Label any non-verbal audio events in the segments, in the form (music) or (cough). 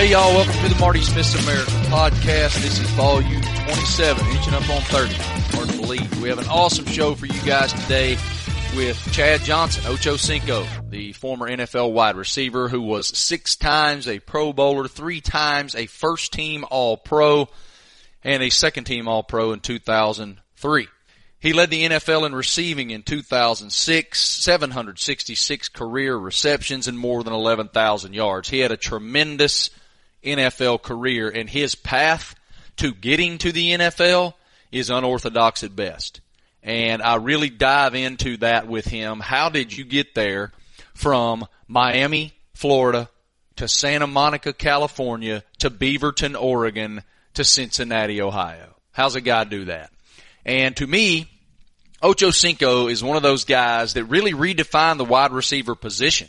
Hey y'all, welcome to the Marty Smith's America podcast. This is volume 27, inching up on 30. Hard to believe. We have an awesome show for you guys today with Chad Johnson, Ocho Cinco, the former NFL wide receiver who was six times a Pro Bowler, three times a first team All Pro, and a second team All Pro in 2003. He led the NFL in receiving in 2006, 766 career receptions and more than 11,000 yards. He had a tremendous NFL career and his path to getting to the NFL is unorthodox at best. And I really dive into that with him. How did you get there from Miami, Florida to Santa Monica, California to Beaverton, Oregon to Cincinnati, Ohio? How's a guy do that? And to me, Ocho Cinco is one of those guys that really redefined the wide receiver position.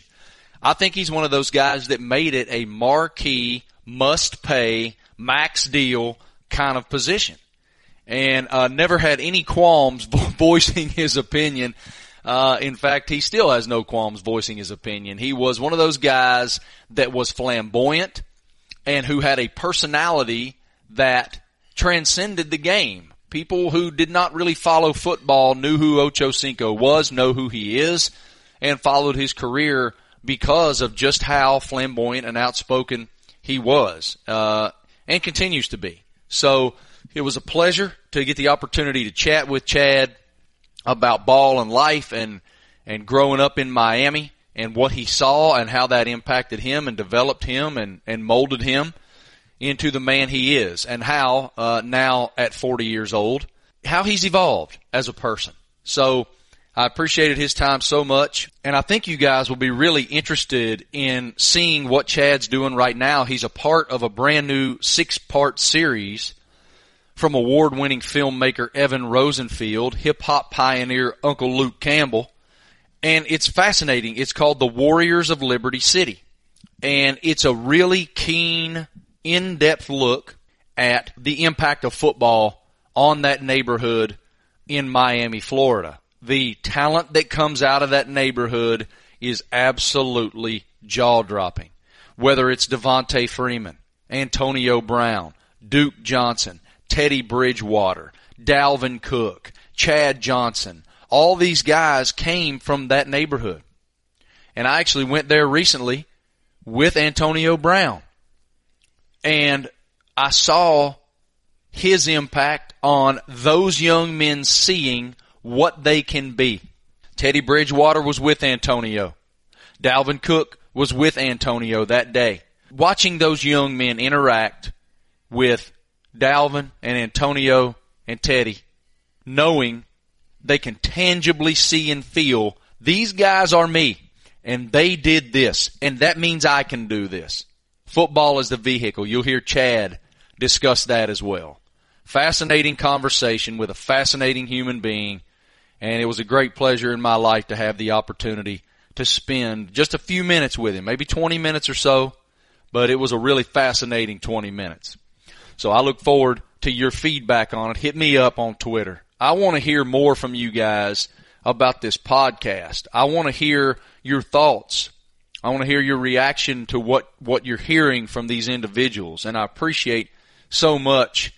I think he's one of those guys that made it a marquee, must pay, max deal kind of position. And uh, never had any qualms (laughs) voicing his opinion. Uh, in fact, he still has no qualms voicing his opinion. He was one of those guys that was flamboyant and who had a personality that transcended the game people who did not really follow football knew who Ocho Cinco was, know who he is, and followed his career because of just how flamboyant and outspoken he was, uh, and continues to be. So it was a pleasure to get the opportunity to chat with Chad about ball and life and, and growing up in Miami and what he saw and how that impacted him and developed him and, and molded him into the man he is and how uh, now at 40 years old, how he's evolved as a person. So I appreciated his time so much, and I think you guys will be really interested in seeing what Chad's doing right now. He's a part of a brand new six-part series from award-winning filmmaker Evan Rosenfeld, hip-hop pioneer Uncle Luke Campbell, and it's fascinating. It's called The Warriors of Liberty City. And it's a really keen in-depth look at the impact of football on that neighborhood in Miami, Florida. The talent that comes out of that neighborhood is absolutely jaw-dropping. Whether it's Devonta Freeman, Antonio Brown, Duke Johnson, Teddy Bridgewater, Dalvin Cook, Chad Johnson, all these guys came from that neighborhood. And I actually went there recently with Antonio Brown and I saw his impact on those young men seeing what they can be. Teddy Bridgewater was with Antonio. Dalvin Cook was with Antonio that day. Watching those young men interact with Dalvin and Antonio and Teddy, knowing they can tangibly see and feel these guys are me and they did this and that means I can do this. Football is the vehicle. You'll hear Chad discuss that as well. Fascinating conversation with a fascinating human being, and it was a great pleasure in my life to have the opportunity to spend just a few minutes with him, maybe 20 minutes or so, but it was a really fascinating 20 minutes. So I look forward to your feedback on it. Hit me up on Twitter. I want to hear more from you guys about this podcast. I want to hear your thoughts I want to hear your reaction to what, what you're hearing from these individuals. And I appreciate so much,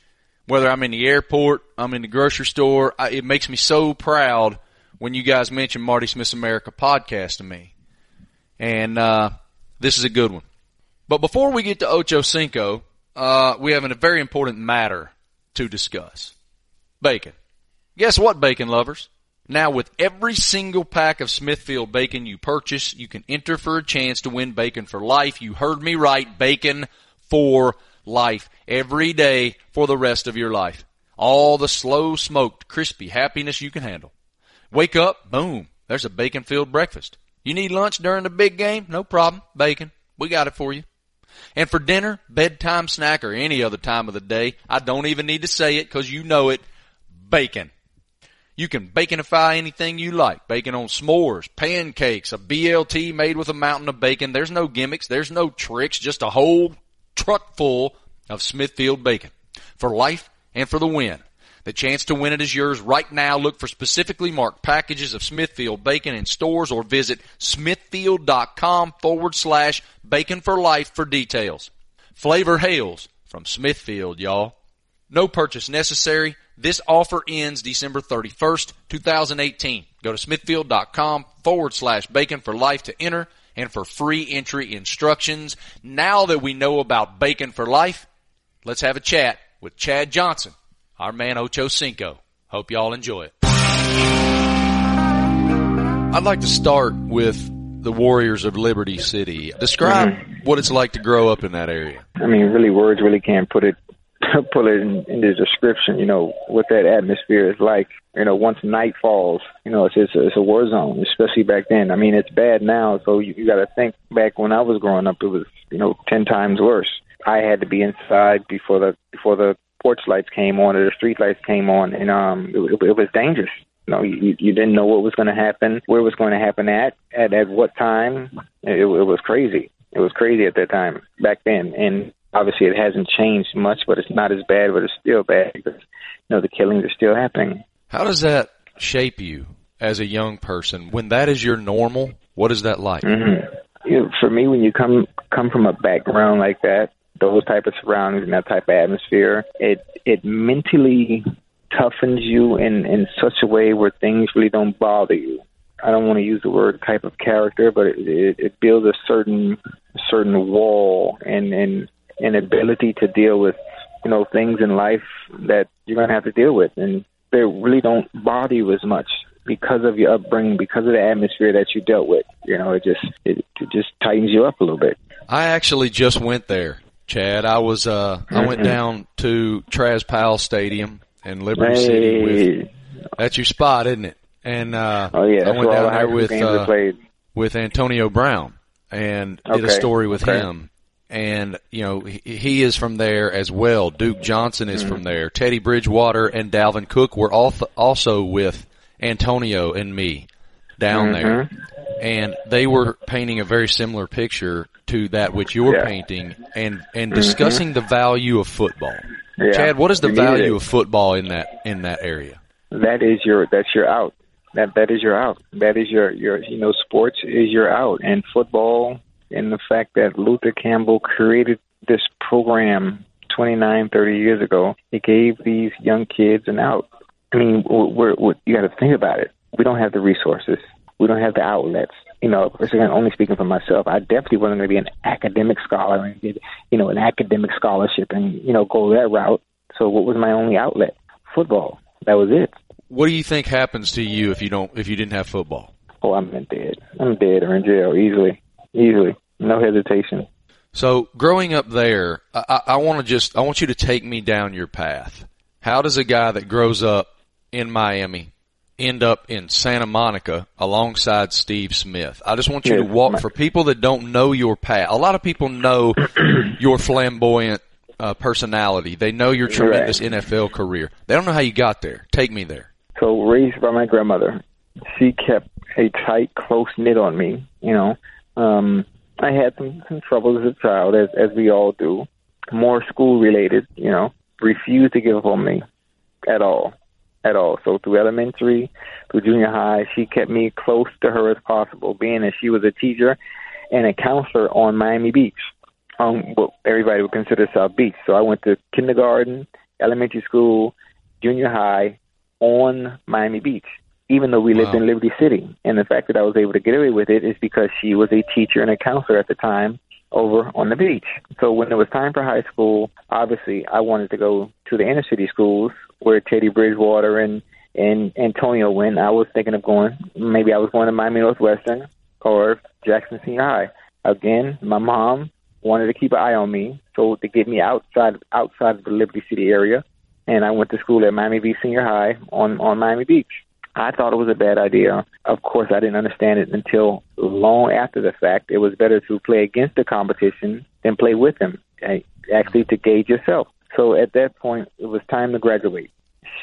whether I'm in the airport, I'm in the grocery store, I, it makes me so proud when you guys mention Marty Smith's America podcast to me. And, uh, this is a good one. But before we get to Ocho Cinco, uh, we have a very important matter to discuss. Bacon. Guess what, bacon lovers? Now with every single pack of Smithfield bacon you purchase, you can enter for a chance to win bacon for life. You heard me right. Bacon for life. Every day for the rest of your life. All the slow smoked, crispy happiness you can handle. Wake up, boom, there's a bacon filled breakfast. You need lunch during the big game? No problem. Bacon. We got it for you. And for dinner, bedtime snack, or any other time of the day, I don't even need to say it because you know it. Bacon. You can baconify anything you like. Bacon on s'mores, pancakes, a BLT made with a mountain of bacon. There's no gimmicks. There's no tricks. Just a whole truck full of Smithfield bacon. For life and for the win. The chance to win it is yours right now. Look for specifically marked packages of Smithfield bacon in stores or visit smithfield.com forward slash bacon for life for details. Flavor hails from Smithfield, y'all. No purchase necessary. This offer ends December 31st, 2018. Go to smithfield.com forward slash bacon for life to enter and for free entry instructions. Now that we know about bacon for life, let's have a chat with Chad Johnson, our man Ocho Cinco. Hope y'all enjoy it. I'd like to start with the Warriors of Liberty City. Describe mm-hmm. what it's like to grow up in that area. I mean, really, words really can't put it (laughs) put it in, in the description. You know what that atmosphere is like. You know, once night falls, you know it's it's a, it's a war zone, especially back then. I mean, it's bad now, so you, you got to think back when I was growing up, it was you know ten times worse. I had to be inside before the before the porch lights came on or the street lights came on, and um, it, it, it was dangerous. You know, you, you didn't know what was going to happen, where it was going to happen at, at at what time. It, it was crazy. It was crazy at that time back then, and obviously it hasn't changed much, but it's not as bad, but it's still bad because you know the killings are still happening. How does that shape you as a young person when that is your normal? What is that like? Mm-hmm. You know, for me, when you come come from a background like that, those type of surroundings and that type of atmosphere, it it mentally toughens you in in such a way where things really don't bother you. I don't want to use the word type of character, but it, it, it builds a certain certain wall and and an ability to deal with you know things in life that you're going to have to deal with, and they really don't bother you as much because of your upbringing, because of the atmosphere that you dealt with. You know, it just it, it just tightens you up a little bit. I actually just went there, Chad. I was uh mm-hmm. I went mm-hmm. down to Traz Powell Stadium in Liberty hey. City with that's your spot, isn't it? And uh oh yeah, I went down there with uh, with Antonio Brown and did a story with okay. him. And you know he, is from there as well. Duke Johnson is from there. Teddy Bridgewater and Dalvin Cook were also with Antonio and me down mm-hmm. there, and they were painting a very similar picture to that which you're yeah. painting, and and mm-hmm. discussing the value of football. Yeah. Chad, what is the value of football in that in that area? That is your that's your out. That that is your out. That is your your you know sports is your out, and football and the fact that Luther Campbell created this program 29, 30 years ago. It gave these young kids an out. I mean, we're, we're, you got to think about it. We don't have the resources. We don't have the outlets you know, again, only speaking for myself, I definitely wasn't going to be an academic scholar and get, you know, an academic scholarship and, you know, go that route. So what was my only outlet? Football. That was it. What do you think happens to you if you don't, if you didn't have football? Oh, I'm dead. I'm dead or in jail easily, easily, no hesitation. So growing up there, I, I want to just, I want you to take me down your path. How does a guy that grows up in Miami end up in Santa Monica alongside Steve Smith. I just want you to walk for people that don't know your path. A lot of people know (clears throat) your flamboyant uh, personality. They know your tremendous right. NFL career. They don't know how you got there. Take me there. So raised by my grandmother, she kept a tight, close knit on me. You know, um, I had some, some troubles as a child, as as we all do. More school related. You know, refused to give up on me at all at all. So through elementary, through junior high, she kept me close to her as possible, being that she was a teacher and a counselor on Miami Beach, um, what everybody would consider South Beach. So I went to kindergarten, elementary school, junior high on Miami Beach, even though we lived in Liberty City. And the fact that I was able to get away with it is because she was a teacher and a counselor at the time over on the beach. So when it was time for high school, obviously I wanted to go to the inner city schools where Teddy Bridgewater and and Antonio went. I was thinking of going. Maybe I was going to Miami Northwestern or Jackson Senior High. Again, my mom wanted to keep an eye on me, so to get me outside outside of the Liberty City area, and I went to school at Miami Beach Senior High on on Miami Beach. I thought it was a bad idea. Of course, I didn't understand it until long after the fact. It was better to play against the competition than play with them, actually to gauge yourself. So at that point, it was time to graduate.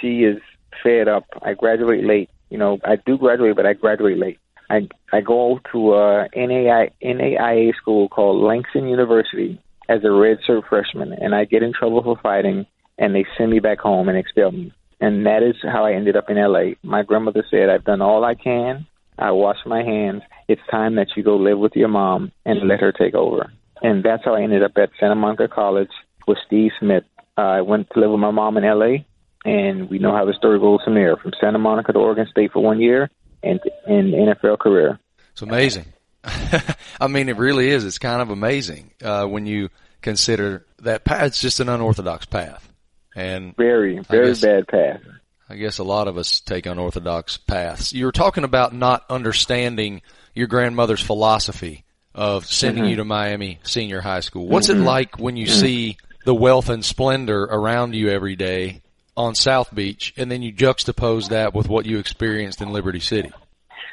She is fed up. I graduate late. You know, I do graduate, but I graduate late. I I go to a NAI, NAIA school called Langston University as a redshirt freshman, and I get in trouble for fighting, and they send me back home and expel me. And that is how I ended up in LA. My grandmother said, I've done all I can. I wash my hands. It's time that you go live with your mom and let her take over. and that's how I ended up at Santa Monica College with Steve Smith. Uh, I went to live with my mom in L.A., and we know how the story goes from there. From Santa Monica to Oregon State for one year, and in NFL career. It's amazing. (laughs) I mean, it really is. It's kind of amazing uh, when you consider that path. It's just an unorthodox path, and very, very guess, bad path. I guess a lot of us take unorthodox paths. You were talking about not understanding your grandmother's philosophy of sending mm-hmm. you to Miami Senior High School. What's mm-hmm. it like when you mm-hmm. see the wealth and splendor around you every day on South Beach, and then you juxtapose that with what you experienced in Liberty City?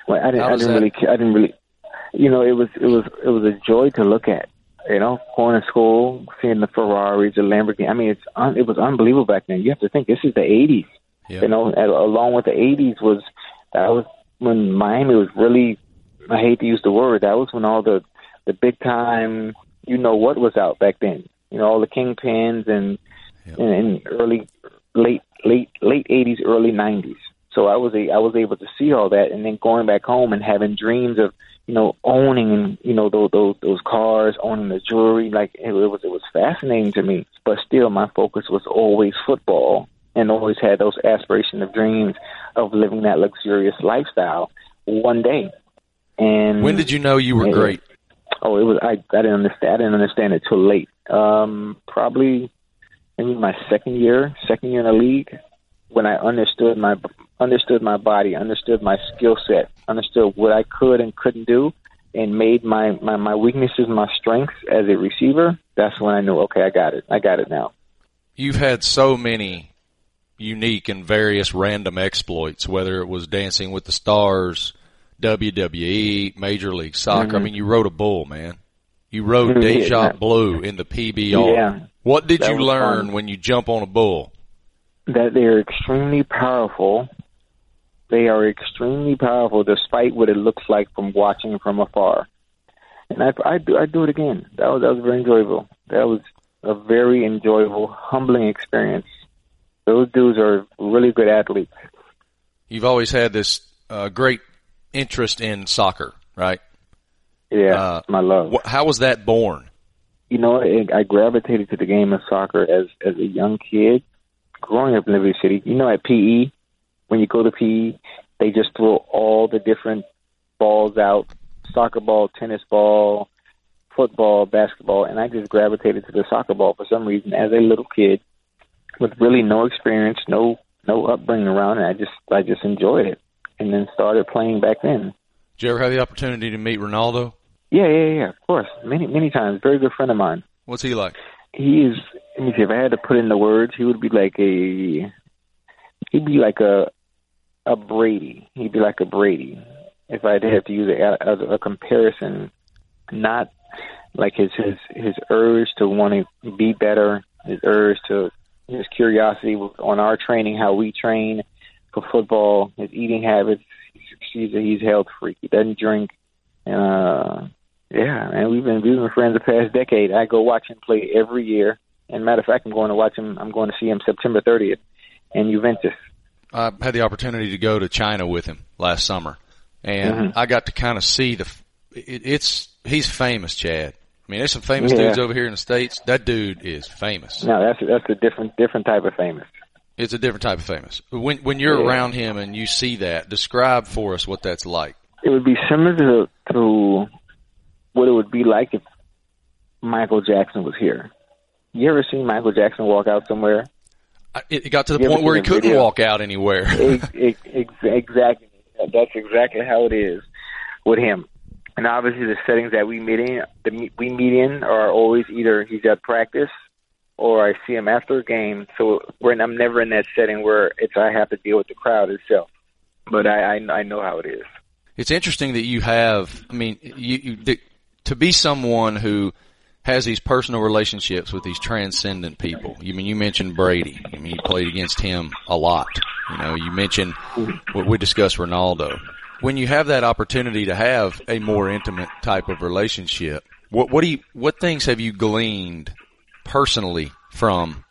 Well, I didn't, I didn't really, I didn't really, you know, it was, it was, it was a joy to look at. You know, going to school, seeing the Ferraris, the Lamborghini. I mean, it's un, it was unbelievable back then. You have to think this is the '80s. Yep. You know, along with the '80s was that was when Miami was really I hate to use the word. That was when all the the big time, you know what was out back then. You know all the kingpins and yep. and, and early late late late eighties, early nineties. So I was a, I was able to see all that, and then going back home and having dreams of you know owning you know those those those cars, owning the jewelry. Like it, it was it was fascinating to me. But still, my focus was always football, and always had those aspirations of dreams of living that luxurious lifestyle one day. And when did you know you were great? Oh, it was I. I didn't understand. I didn't understand it till late. Um, probably in my second year, second year in the league, when I understood my understood my body, understood my skill set, understood what I could and couldn't do, and made my, my my weaknesses my strengths as a receiver. That's when I knew, okay, I got it. I got it now. You've had so many unique and various random exploits, whether it was Dancing with the Stars, WWE, Major League Soccer. Mm-hmm. I mean, you rode a bull, man. You rode mm-hmm. Deja Blue in the PBR. Yeah. What did that you learn fun. when you jump on a bull? That they're extremely powerful. They are extremely powerful, despite what it looks like from watching from afar. And I, I do, I do it again. That was that was very enjoyable. That was a very enjoyable, humbling experience. Those dudes are really good athletes. You've always had this uh, great interest in soccer, right? Yeah, uh, my love. Wh- how was that born? You know, I gravitated to the game of soccer as as a young kid, growing up in Liberty City. You know, at PE, when you go to PE, they just throw all the different balls out: soccer ball, tennis ball, football, basketball, and I just gravitated to the soccer ball for some reason as a little kid with really no experience, no no upbringing around it. I just I just enjoyed it and then started playing back then. Did you ever have the opportunity to meet Ronaldo? Yeah, yeah, yeah. Of course, many, many times. Very good friend of mine. What's he like? He is. Let me see. If I had to put in the words, he would be like a. He'd be like a, a Brady. He'd be like a Brady. If I'd have to use a, a, a comparison, not like his his his urge to want to be better, his urge to his curiosity on our training, how we train, for football, his eating habits. He's he's health freak. He doesn't drink. Uh, yeah, and we've been we've been friends the past decade. I go watch him play every year. And matter of fact, I'm going to watch him. I'm going to see him September 30th in Juventus. I had the opportunity to go to China with him last summer, and mm-hmm. I got to kind of see the. It, it's he's famous, Chad. I mean, there's some famous yeah. dudes over here in the states. That dude is famous. No, that's that's a different different type of famous. It's a different type of famous. When when you're yeah. around him and you see that, describe for us what that's like. It would be similar to, to what it would be like if Michael Jackson was here. You ever seen Michael Jackson walk out somewhere? It, got to the you point where he couldn't video? walk out anywhere. it, it, it, exactly. That's exactly how it is with him. And obviously, the settings that we meet in, the we meet in, are always either he's at practice or I see him after a game. So when I'm never in that setting where it's I have to deal with the crowd itself. But I I, I know how it is. It's interesting that you have. I mean, you, you the, to be someone who has these personal relationships with these transcendent people. You I mean you mentioned Brady. I mean you played against him a lot. You know, you mentioned what we discussed Ronaldo. When you have that opportunity to have a more intimate type of relationship, what what do you what things have you gleaned personally from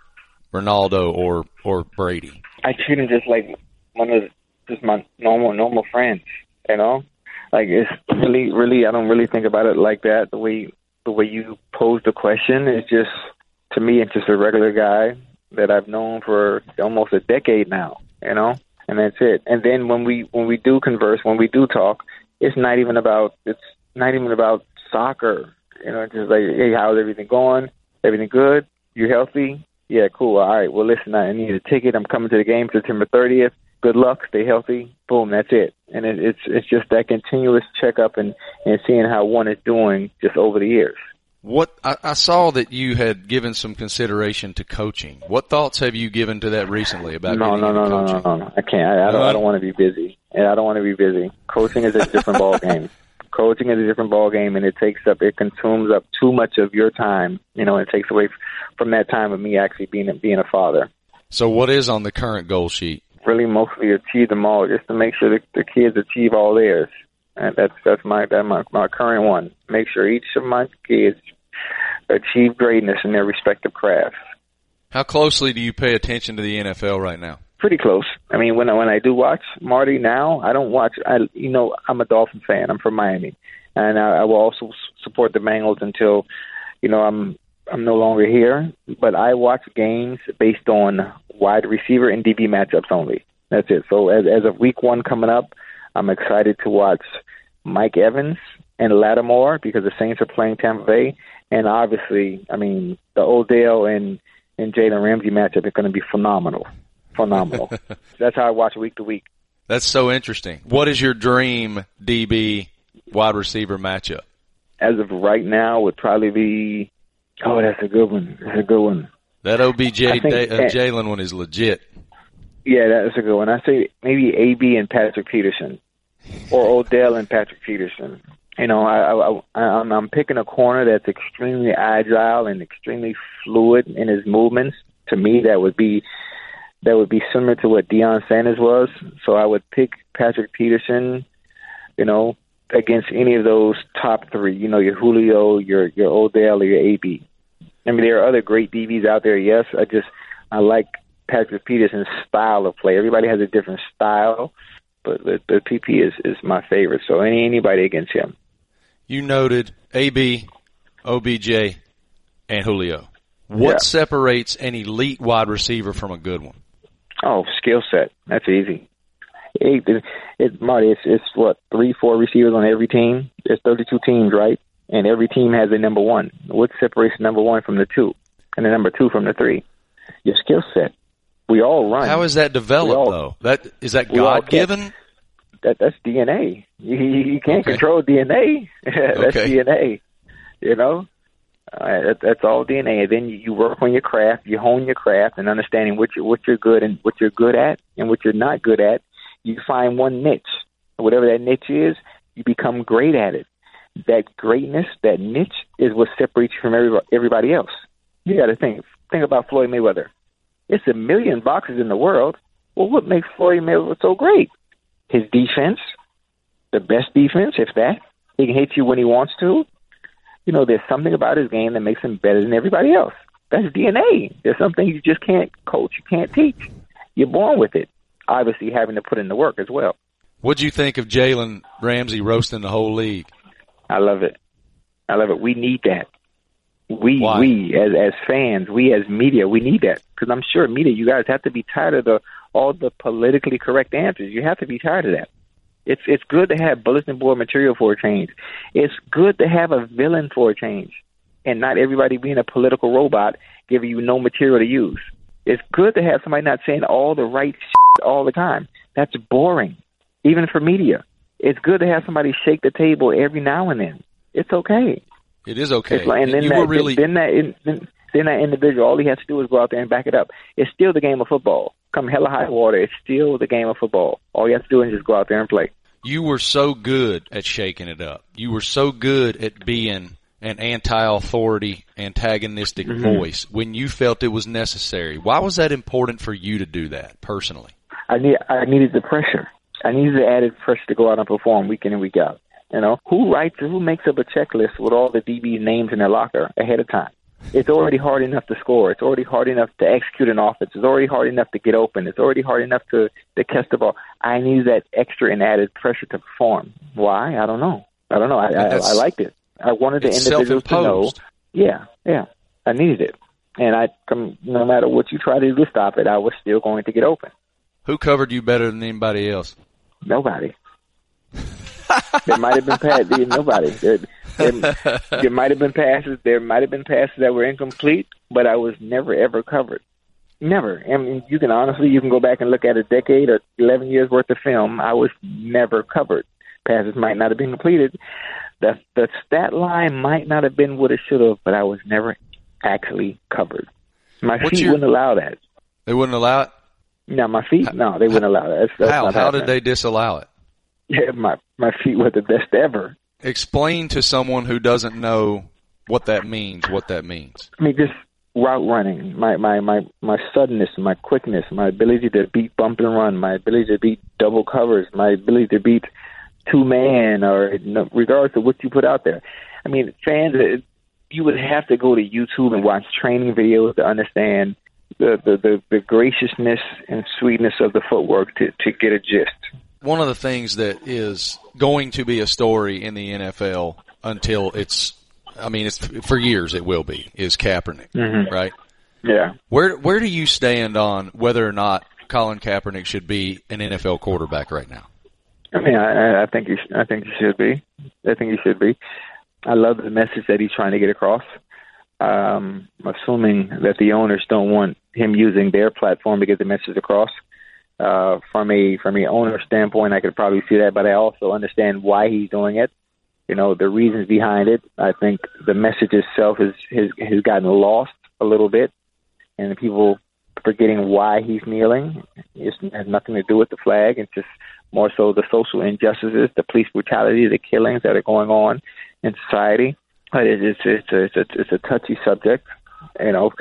Ronaldo or or Brady? I treat him just like one of just my normal normal friends. You know, like it's really really I don't really think about it like that the way the way you pose the question is just to me, it's just a regular guy that I've known for almost a decade now. You know, and that's it. And then when we when we do converse, when we do talk, it's not even about it's not even about soccer. You know, it's just like, hey, how's everything going? Everything good? You healthy? Yeah, cool. All right. Well, listen, I need a ticket. I'm coming to the game September 30th. Good luck. Stay healthy. Boom. That's it. And it, it's it's just that continuous checkup and and seeing how one is doing just over the years. What I, I saw that you had given some consideration to coaching. What thoughts have you given to that recently about no, no, no, no, no, no, no. I can't. I, I don't. I don't want to be busy, and I don't want to be busy. Coaching is a different ball game. (laughs) Coaching is a different ball game, and it takes up, it consumes up too much of your time. You know, it takes away from that time of me actually being being a father. So, what is on the current goal sheet? Really, mostly achieve them all, just to make sure that the kids achieve all theirs. And that's that's my that my my current one. Make sure each of my kids achieve greatness in their respective crafts. How closely do you pay attention to the NFL right now? Pretty close. I mean, when I, when I do watch Marty now, I don't watch. I you know I'm a Dolphin fan. I'm from Miami, and I, I will also support the Bengals until you know I'm I'm no longer here. But I watch games based on wide receiver and DB matchups only. That's it. So as as of week one coming up, I'm excited to watch Mike Evans and Lattimore because the Saints are playing Tampa Bay, and obviously, I mean, the Odell and and Jalen Ramsey matchup is going to be phenomenal, phenomenal. (laughs) That's how I watch week to week. That's so interesting. What is your dream DB wide receiver matchup? As of right now, would probably be. Oh, that's a good one. That's a good one. That OBJ uh, Jalen one is legit. Yeah, that's a good one. I say maybe AB and Patrick Peterson, or Odell and Patrick Peterson you know, I, I, I'm, I'm picking a corner that's extremely agile and extremely fluid in his movements. To me, that would be that would be similar to what Deion Sanders was. So I would pick Patrick Peterson, you know, against any of those top three. You know, your Julio, your your Odell, or your AB. I mean, there are other great DBs out there. Yes, I just I like Patrick Peterson's style of play. Everybody has a different style, but the, the PP is is my favorite. So any anybody against him you noted AB, OBJ, and Julio. What yeah. separates an elite wide receiver from a good one? Oh, skill set. That's easy. It, it, it, Marty, it's, it's what three, four receivers on every team. There's 32 teams, right? And every team has a number one. What separates number one from the two, and the number two from the three? Your skill set. We all run. How is that developed, all, though? That is that God given? that that's DNA. You, you can't okay. control DNA. (laughs) that's okay. DNA. You know, uh, that, that's all DNA. And then you, you work on your craft, you hone your craft, and understanding what you what you're good and what you're good at and what you're not good at. You find one niche, whatever that niche is, you become great at it. That greatness, that niche, is what separates you from every, everybody else. You got to think think about Floyd Mayweather. It's a million boxers in the world. Well, what makes Floyd Mayweather so great? his defense, the best defense, if that. He can hit you when he wants to. You know, there's something about his game that makes him better than everybody else. That's DNA. There's something you just can't coach, you can't teach. You're born with it. Obviously, having to put in the work as well. What'd you think of Jalen Ramsey roasting the whole league? I love it. I love it. We need that. We Why? we as as fans, we as media, we need that because I'm sure media, you guys have to be tired of the all the politically correct answers. You have to be tired of that. It's it's good to have bulletin board material for a change. It's good to have a villain for a change, and not everybody being a political robot giving you no material to use. It's good to have somebody not saying all the right shit all the time. That's boring, even for media. It's good to have somebody shake the table every now and then. It's okay. It is okay. Like, and then you that, were really then that then, then that individual, all he has to do is go out there and back it up. It's still the game of football come hella high water, it's still the game of football. All you have to do is just go out there and play. You were so good at shaking it up. You were so good at being an anti-authority, antagonistic mm-hmm. voice when you felt it was necessary. Why was that important for you to do that personally? I need I needed the pressure. I needed the added pressure to go out and perform week in and week out. You know, who writes who makes up a checklist with all the DB names in their locker ahead of time? it's already hard enough to score. It's already hard enough to execute an offense. It's already hard enough to get open. It's already hard enough to, to catch the ball. I need that extra and added pressure to perform. Why? I don't know. I don't know. I, I, I liked it. I wanted the individuals to know. Yeah, yeah, I needed it, and I, no matter what you try to do to stop it, I was still going to get open. Who covered you better than anybody else? Nobody. there might have been passes. Nobody. There, there, there might have been passes. There might have been passes that were incomplete, but I was never ever covered. Never. I mean, you can honestly, you can go back and look at a decade or eleven years worth of film. I was never covered. Passes might not have been completed. The the stat line might not have been what it should have, but I was never actually covered. My What's feet your- wouldn't allow that. They wouldn't allow it. No, my feet. No, they wouldn't allow that. That's, that's How? How did they disallow it? (laughs) Yeah, my my feet were the best ever. Explain to someone who doesn't know what that means. What that means. I mean, just route running, my my my my suddenness, my quickness, my ability to beat bump and run, my ability to beat double covers, my ability to beat two man, or no, regardless of what you put out there. I mean, fans, it, you would have to go to YouTube and watch training videos to understand the the the, the graciousness and sweetness of the footwork to to get a gist. One of the things that is going to be a story in the NFL until it's, I mean, it's for years it will be is Kaepernick, Mhm. right? Yeah. Where where do you stand on whether or not Colin Kaepernick should be an NFL quarterback right now? I mean, I, I- think he, I think you should be. I think he should be. I love the message that he's trying to get across. Um, assuming that the owners don't want him using their platform to get the message across. Uh, from a from a owner standpoint, I could probably see that, but I also understand why he's doing it. You know, the reasons behind it. I think the message itself has has, has gotten lost a little bit, and people forgetting why he's kneeling. It has nothing to do with the flag. It's just more so the social injustices, the police brutality, the killings that are going on in society. But it- it's it's a, it's a, it's a touchy subject, you know,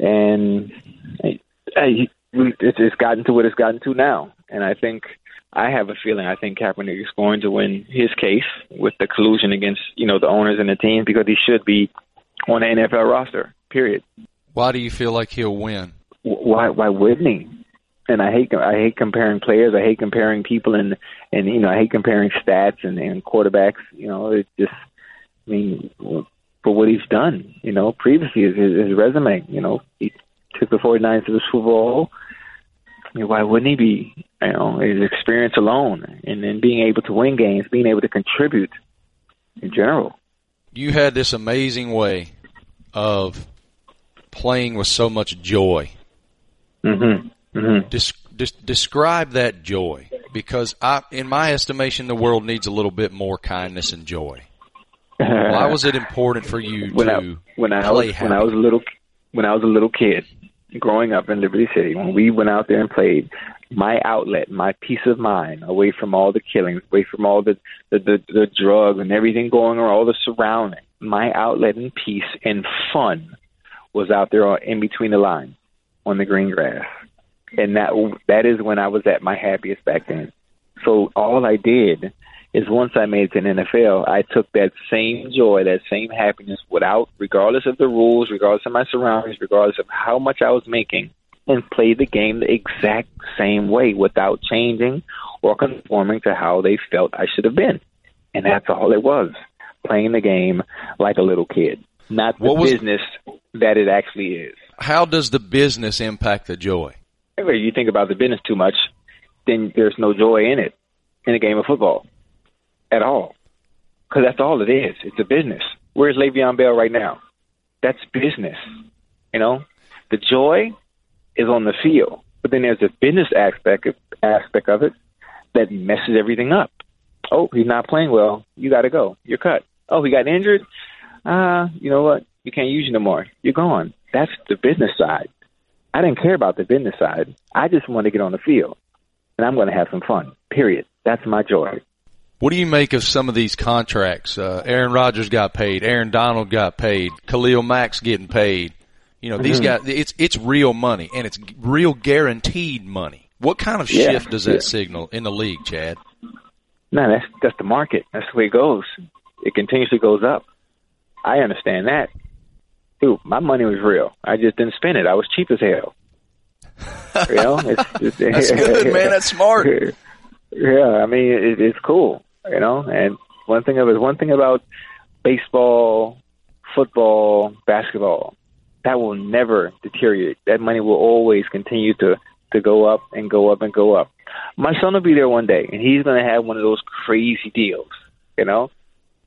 and it's it's gotten to what it's gotten to now, and I think I have a feeling I think Kaepernick is going to win his case with the collusion against you know the owners and the team because he should be on the NFL roster. Period. Why do you feel like he'll win? why why wouldn't he? And I hate I hate comparing players. I hate comparing people, and and you know I hate comparing stats and, and quarterbacks. You know, it just I mean for what he's done. You know, previously his, his, resume. You know, he took the 49ers to the Super Bowl. I mean, why wouldn't he be? You know, his experience alone, and then being able to win games, being able to contribute in general. You had this amazing way of playing with so much joy. Mm-hmm. Mm-hmm. Des- des- describe that joy because I, in my estimation, the world needs a little bit more kindness and joy. Why (laughs) was it important for you when to I when I play was happy? when I was a little when I was a little kid growing up in Liberty City when we went out there and played my outlet my peace of mind away from all the killings away from all the the the, the drugs and everything going on all the surrounding my outlet and peace and fun was out there on- in between the lines on the green grass and that that is when I was at my happiest back then so all I did is once I made it to the NFL, I took that same joy, that same happiness without, regardless of the rules, regardless of my surroundings, regardless of how much I was making, and played the game the exact same way without changing or conforming to how they felt I should have been. And that's all it was playing the game like a little kid, not the What was- business that it actually is. How does the business impact the joy? If you think about the business too much, then there's no joy in it in a game of football at all. Because that's all it is. It's a business. Where's Le'Veon Bell right now? That's business. You know, the joy is on the field, but then there's a business aspect of, aspect of it that messes everything up. Oh, he's not playing well. You got to go. You're cut. Oh, he got injured. Uh, you know what? You can't use you no more. You're gone. That's the business side. I didn't care about the business side. I just want to get on the field, and I'm going to have some fun. Period. That's my joy. What do you make of some of these contracts? Uh, Aaron Rodgers got paid. Aaron Donald got paid. Khalil Mack's getting paid. You know, these guys, it's, it's real money and it's real guaranteed money. What kind of Yeah, shift does that yeah. signal in the league, Chad? No, that's that's the market. That's the way it goes. It continuously goes up. I understand that. Dude, my money was real. I just didn't spend it. I was cheap as hell. (laughs) You know, it's, it's, That's good, man. That's smart. (laughs) Yeah, I mean, it, it's cool. You know, and one thing of one thing about baseball, football, basketball. That will never deteriorate. That money will always continue to to go up and go up and go up. My son will be there one day, and he's going to have one of those crazy deals. You know,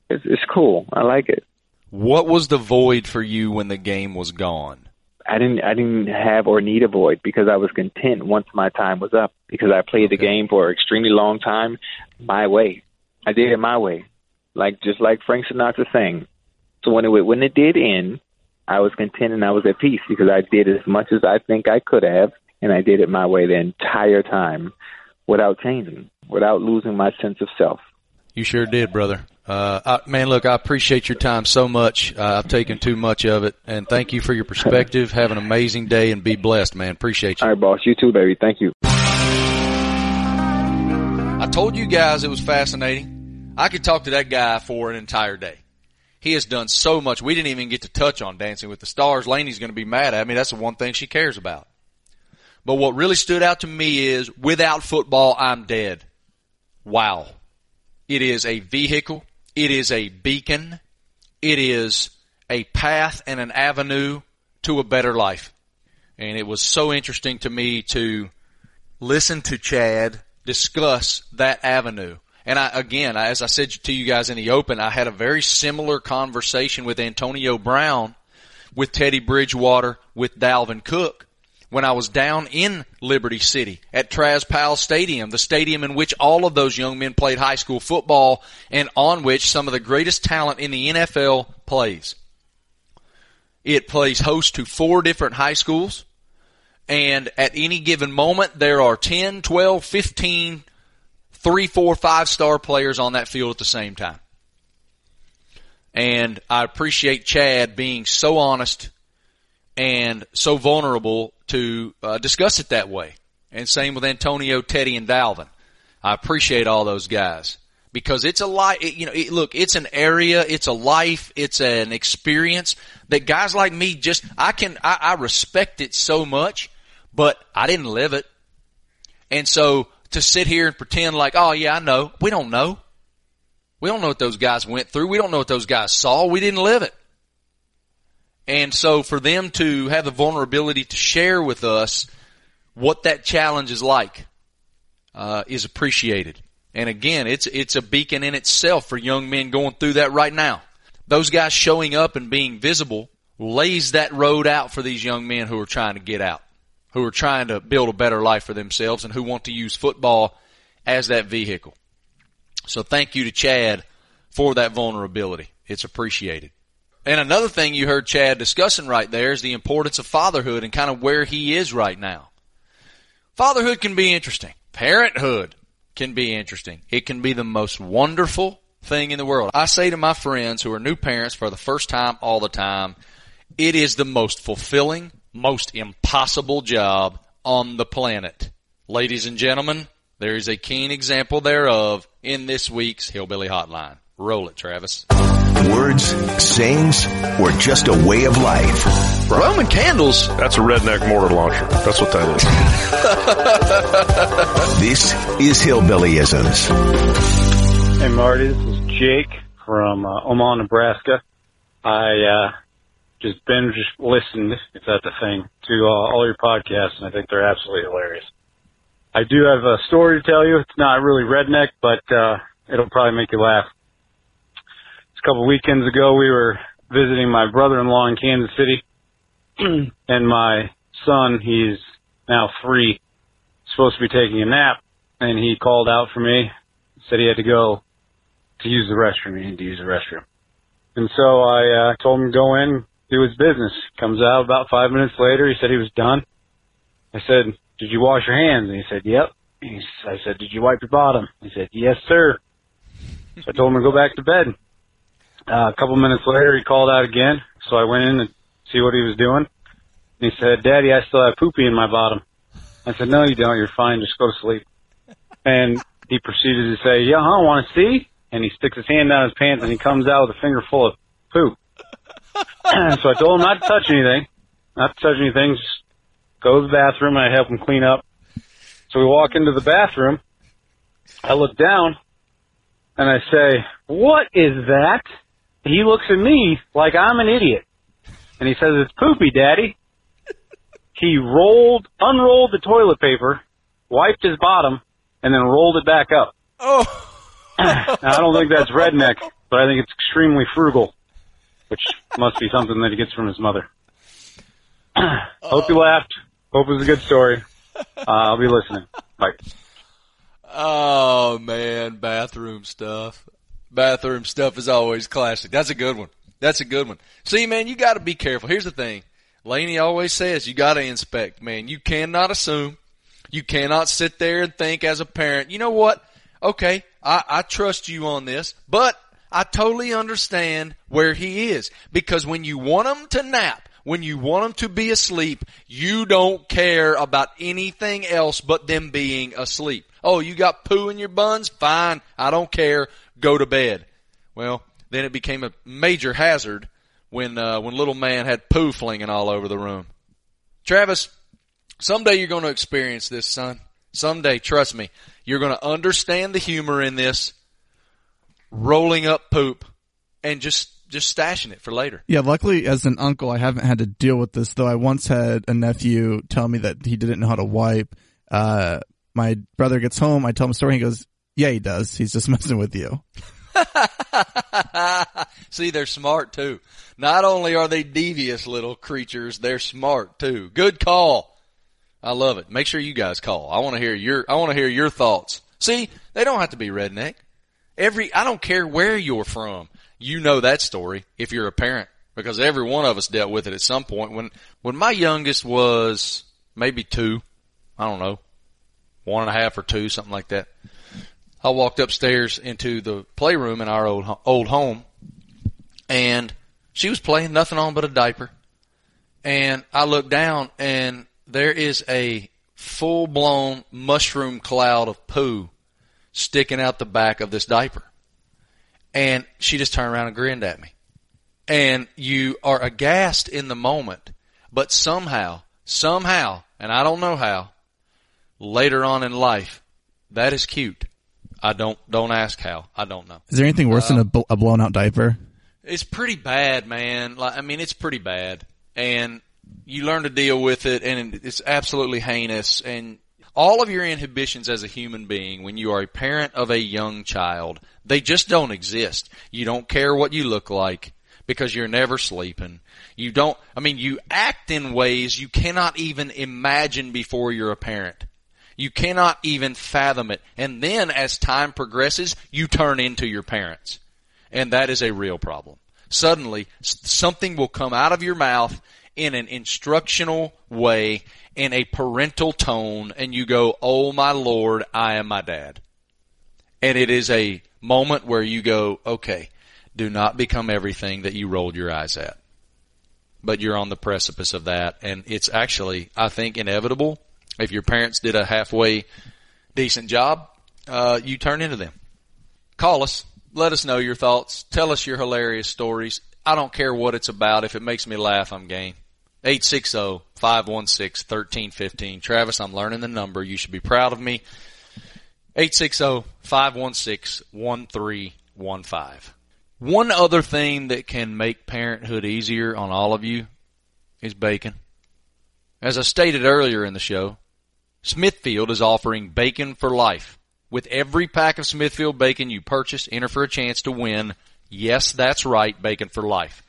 it's, it's cool. I like it. What was the void for you when the game was gone? I didn't I didn't have or need a void because I was content once my time was up because I played okay. the game for an extremely long time my way. I did it my way, like just like Frank Sinatra sang. So when it when it did end, I was content and I was at peace because I did as much as I think I could have, and I did it my way the entire time, without changing, without losing my sense of self. You sure did, brother. Uh, I, man, look, I appreciate your time so much. Uh, I've taken too much of it, and thank you for your perspective. (laughs) Have an amazing day and be blessed, man. Appreciate you. All right, boss. You too, baby. Thank you. I told you guys it was fascinating. I could talk to that guy for an entire day. He has done so much. We didn't even get to touch on Dancing with the Stars. Laney's going to be mad at me. That's the one thing she cares about. But what really stood out to me is without football, I'm dead. Wow. It is a vehicle it is a beacon. It is a path and an avenue to a better life. And it was so interesting to me to listen to Chad discuss that avenue. And I, again, as I said to you guys in the open, I had a very similar conversation with Antonio Brown, with Teddy Bridgewater, with Dalvin Cook when I was down in Liberty City at Traz Powell Stadium, the stadium in which all of those young men played high school football and on which some of the greatest talent in the NFL plays. It plays host to four different high schools. And at any given moment, there are 10, 12, 15, three, four, five star players on that field at the same time. And I appreciate Chad being so honest and so vulnerable to uh, discuss it that way. And same with Antonio, Teddy, and Dalvin. I appreciate all those guys because it's a life. You know, it, look, it's an area, it's a life, it's an experience that guys like me just I can I, I respect it so much, but I didn't live it, and so to sit here and pretend like, oh yeah, I know, we don't know. We don't know what those guys went through. We don't know what those guys saw. We didn't live it. And so for them to have the vulnerability to share with us what that challenge is like uh, is appreciated. And again, it's it's a beacon in itself for young men going through that right now. Those guys showing up and being visible lays that road out for these young men who are trying to get out, who are trying to build a better life for themselves, and who want to use football as that vehicle. So thank you to Chad for that vulnerability. It's appreciated. And another thing you heard Chad discussing right there is the importance of fatherhood and kind of where he is right now. Fatherhood can be interesting. Parenthood can be interesting. It can be the most wonderful thing in the world. I say to my friends who are new parents for the first time all the time, it is the most fulfilling, most impossible job on the planet. Ladies and gentlemen, there is a keen example thereof in this week's Hillbilly Hotline. Roll it, Travis. Words, sayings, or just a way of life. Roman candles. That's a redneck mortar launcher. That's what that is. (laughs) this is Hillbillyisms. Hey, Marty. This is Jake from uh, Omaha, Nebraska. I uh, just binge listened, if that's a thing, to uh, all your podcasts, and I think they're absolutely hilarious. I do have a story to tell you. It's not really redneck, but uh, it'll probably make you laugh It's a couple weekends ago, we were visiting my brother-in-law in Kansas City, (clears throat) and my son, he's now three, supposed to be taking a nap, and he called out for me, said he had to go to use the restroom. He needed to use the restroom. And so I uh, told him to go in, do his business. Comes out about five minutes later. He said he was done. I said, "Did you wash your hands?" And he said, "Yep." He, I said, "Did you wipe your bottom?" He said, "Yes, sir." So I told him to go back to bed. Uh, a couple minutes later, he called out again, so I went in to see what he was doing. And he said, "Daddy, I still have poopy in my bottom." I said, "No, you don't. You're fine. Just go to sleep." And he proceeded to say, "Yeah, huh? Want to see?" And he sticks his hand down his pants and he comes out with a finger full of poop. So I told him not to touch anything, not to touch anything. Just go to the bathroom and I help him clean up. So we walk into the bathroom. I look down and I say, "What is that?" he looks at me like I'm an idiot. And he says, it's poopy, daddy. He rolled, unrolled the toilet paper, wiped his bottom, and then rolled it back up. Oh. now, I don't think that's redneck, but I think it's extremely frugal, which must be something that he gets from his mother. (clears throat) Hope you laughed. Hope it was a good story. Uh, I'll be listening. Bye. Oh man, bathroom stuff. Bathroom stuff is always classic. That's a good one. That's a good one. See, man, you got to be careful. Here's the thing. Laney always says you got to inspect, man. You cannot assume. You cannot sit there and think as a parent, you know what? Okay, I, I trust you on this, but I totally understand where he is because when you want him to nap, when you want them to be asleep, you don't care about anything else but them being asleep. Oh, you got poo in your buns? Fine. I don't care. Go to bed. Well, then it became a major hazard when, uh, when little man had poo flinging all over the room. Travis, someday you're going to experience this, son. Someday, trust me, you're going to understand the humor in this rolling up poop and just just stashing it for later. Yeah, luckily as an uncle, I haven't had to deal with this. Though I once had a nephew tell me that he didn't know how to wipe. Uh, my brother gets home, I tell him a story, he goes, "Yeah, he does. He's just (laughs) messing with you." (laughs) See, they're smart too. Not only are they devious little creatures, they're smart too. Good call. I love it. Make sure you guys call. I want to hear your I want to hear your thoughts. See, they don't have to be redneck. Every I don't care where you're from you know that story if you're a parent because every one of us dealt with it at some point. When when my youngest was maybe two, I don't know, one and a half or two, something like that. I walked upstairs into the playroom in our old old home, and she was playing nothing on but a diaper. And I looked down, and there is a full blown mushroom cloud of poo sticking out the back of this diaper. And she just turned around and grinned at me. And you are aghast in the moment, but somehow, somehow, and I don't know how, later on in life, that is cute. I don't, don't ask how. I don't know. Is there anything worse uh, than a, bl- a blown out diaper? It's pretty bad, man. Like, I mean, it's pretty bad. And you learn to deal with it and it's absolutely heinous and all of your inhibitions as a human being when you are a parent of a young child, they just don't exist. You don't care what you look like because you're never sleeping. You don't, I mean, you act in ways you cannot even imagine before you're a parent. You cannot even fathom it. And then as time progresses, you turn into your parents. And that is a real problem. Suddenly, something will come out of your mouth in an instructional way in a parental tone and you go, Oh my Lord, I am my dad. And it is a moment where you go, okay, do not become everything that you rolled your eyes at. But you're on the precipice of that and it's actually, I think, inevitable. If your parents did a halfway decent job, uh, you turn into them. Call us. Let us know your thoughts. Tell us your hilarious stories. I don't care what it's about. If it makes me laugh, I'm game. 860-516-1315. Travis, I'm learning the number. You should be proud of me. 860-516-1315. One other thing that can make parenthood easier on all of you is bacon. As I stated earlier in the show, Smithfield is offering bacon for life. With every pack of Smithfield bacon you purchase, enter for a chance to win. Yes, that's right, bacon for life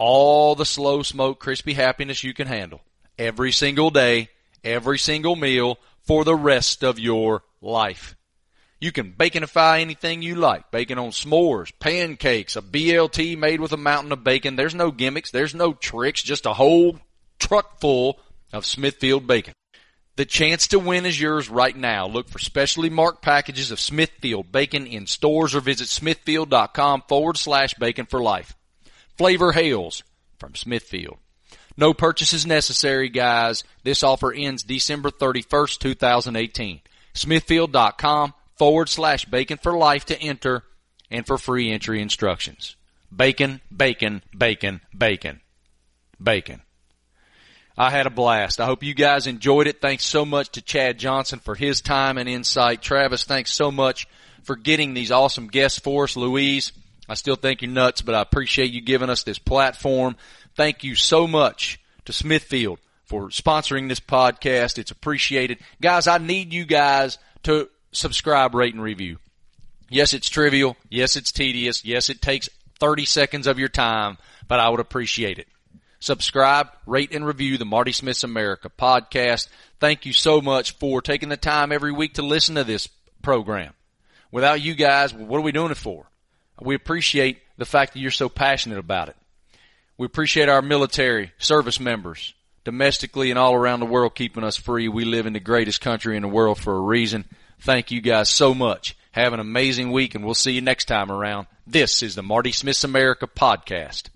all the slow smoke, crispy happiness you can handle every single day, every single meal for the rest of your life. You can baconify anything you like. Bacon on s'mores, pancakes, a BLT made with a mountain of bacon. There's no gimmicks. There's no tricks. Just a whole truck full of Smithfield bacon. The chance to win is yours right now. Look for specially marked packages of Smithfield bacon in stores or visit smithfield.com forward slash bacon for life. Flavor Hails from Smithfield. No purchases necessary, guys. This offer ends December 31st, 2018. Smithfield.com forward slash bacon for life to enter and for free entry instructions. Bacon, bacon, bacon, bacon, bacon. I had a blast. I hope you guys enjoyed it. Thanks so much to Chad Johnson for his time and insight. Travis, thanks so much for getting these awesome guests for us. Louise, I still think you're nuts, but I appreciate you giving us this platform. Thank you so much to Smithfield for sponsoring this podcast. It's appreciated. Guys, I need you guys to subscribe, rate, and review. Yes, it's trivial. Yes, it's tedious. Yes, it takes 30 seconds of your time, but I would appreciate it. Subscribe, rate, and review the Marty Smith's America podcast. Thank you so much for taking the time every week to listen to this program. Without you guys, what are we doing it for? We appreciate the fact that you're so passionate about it. We appreciate our military service members domestically and all around the world keeping us free. We live in the greatest country in the world for a reason. Thank you guys so much. Have an amazing week and we'll see you next time around. This is the Marty Smith's America podcast.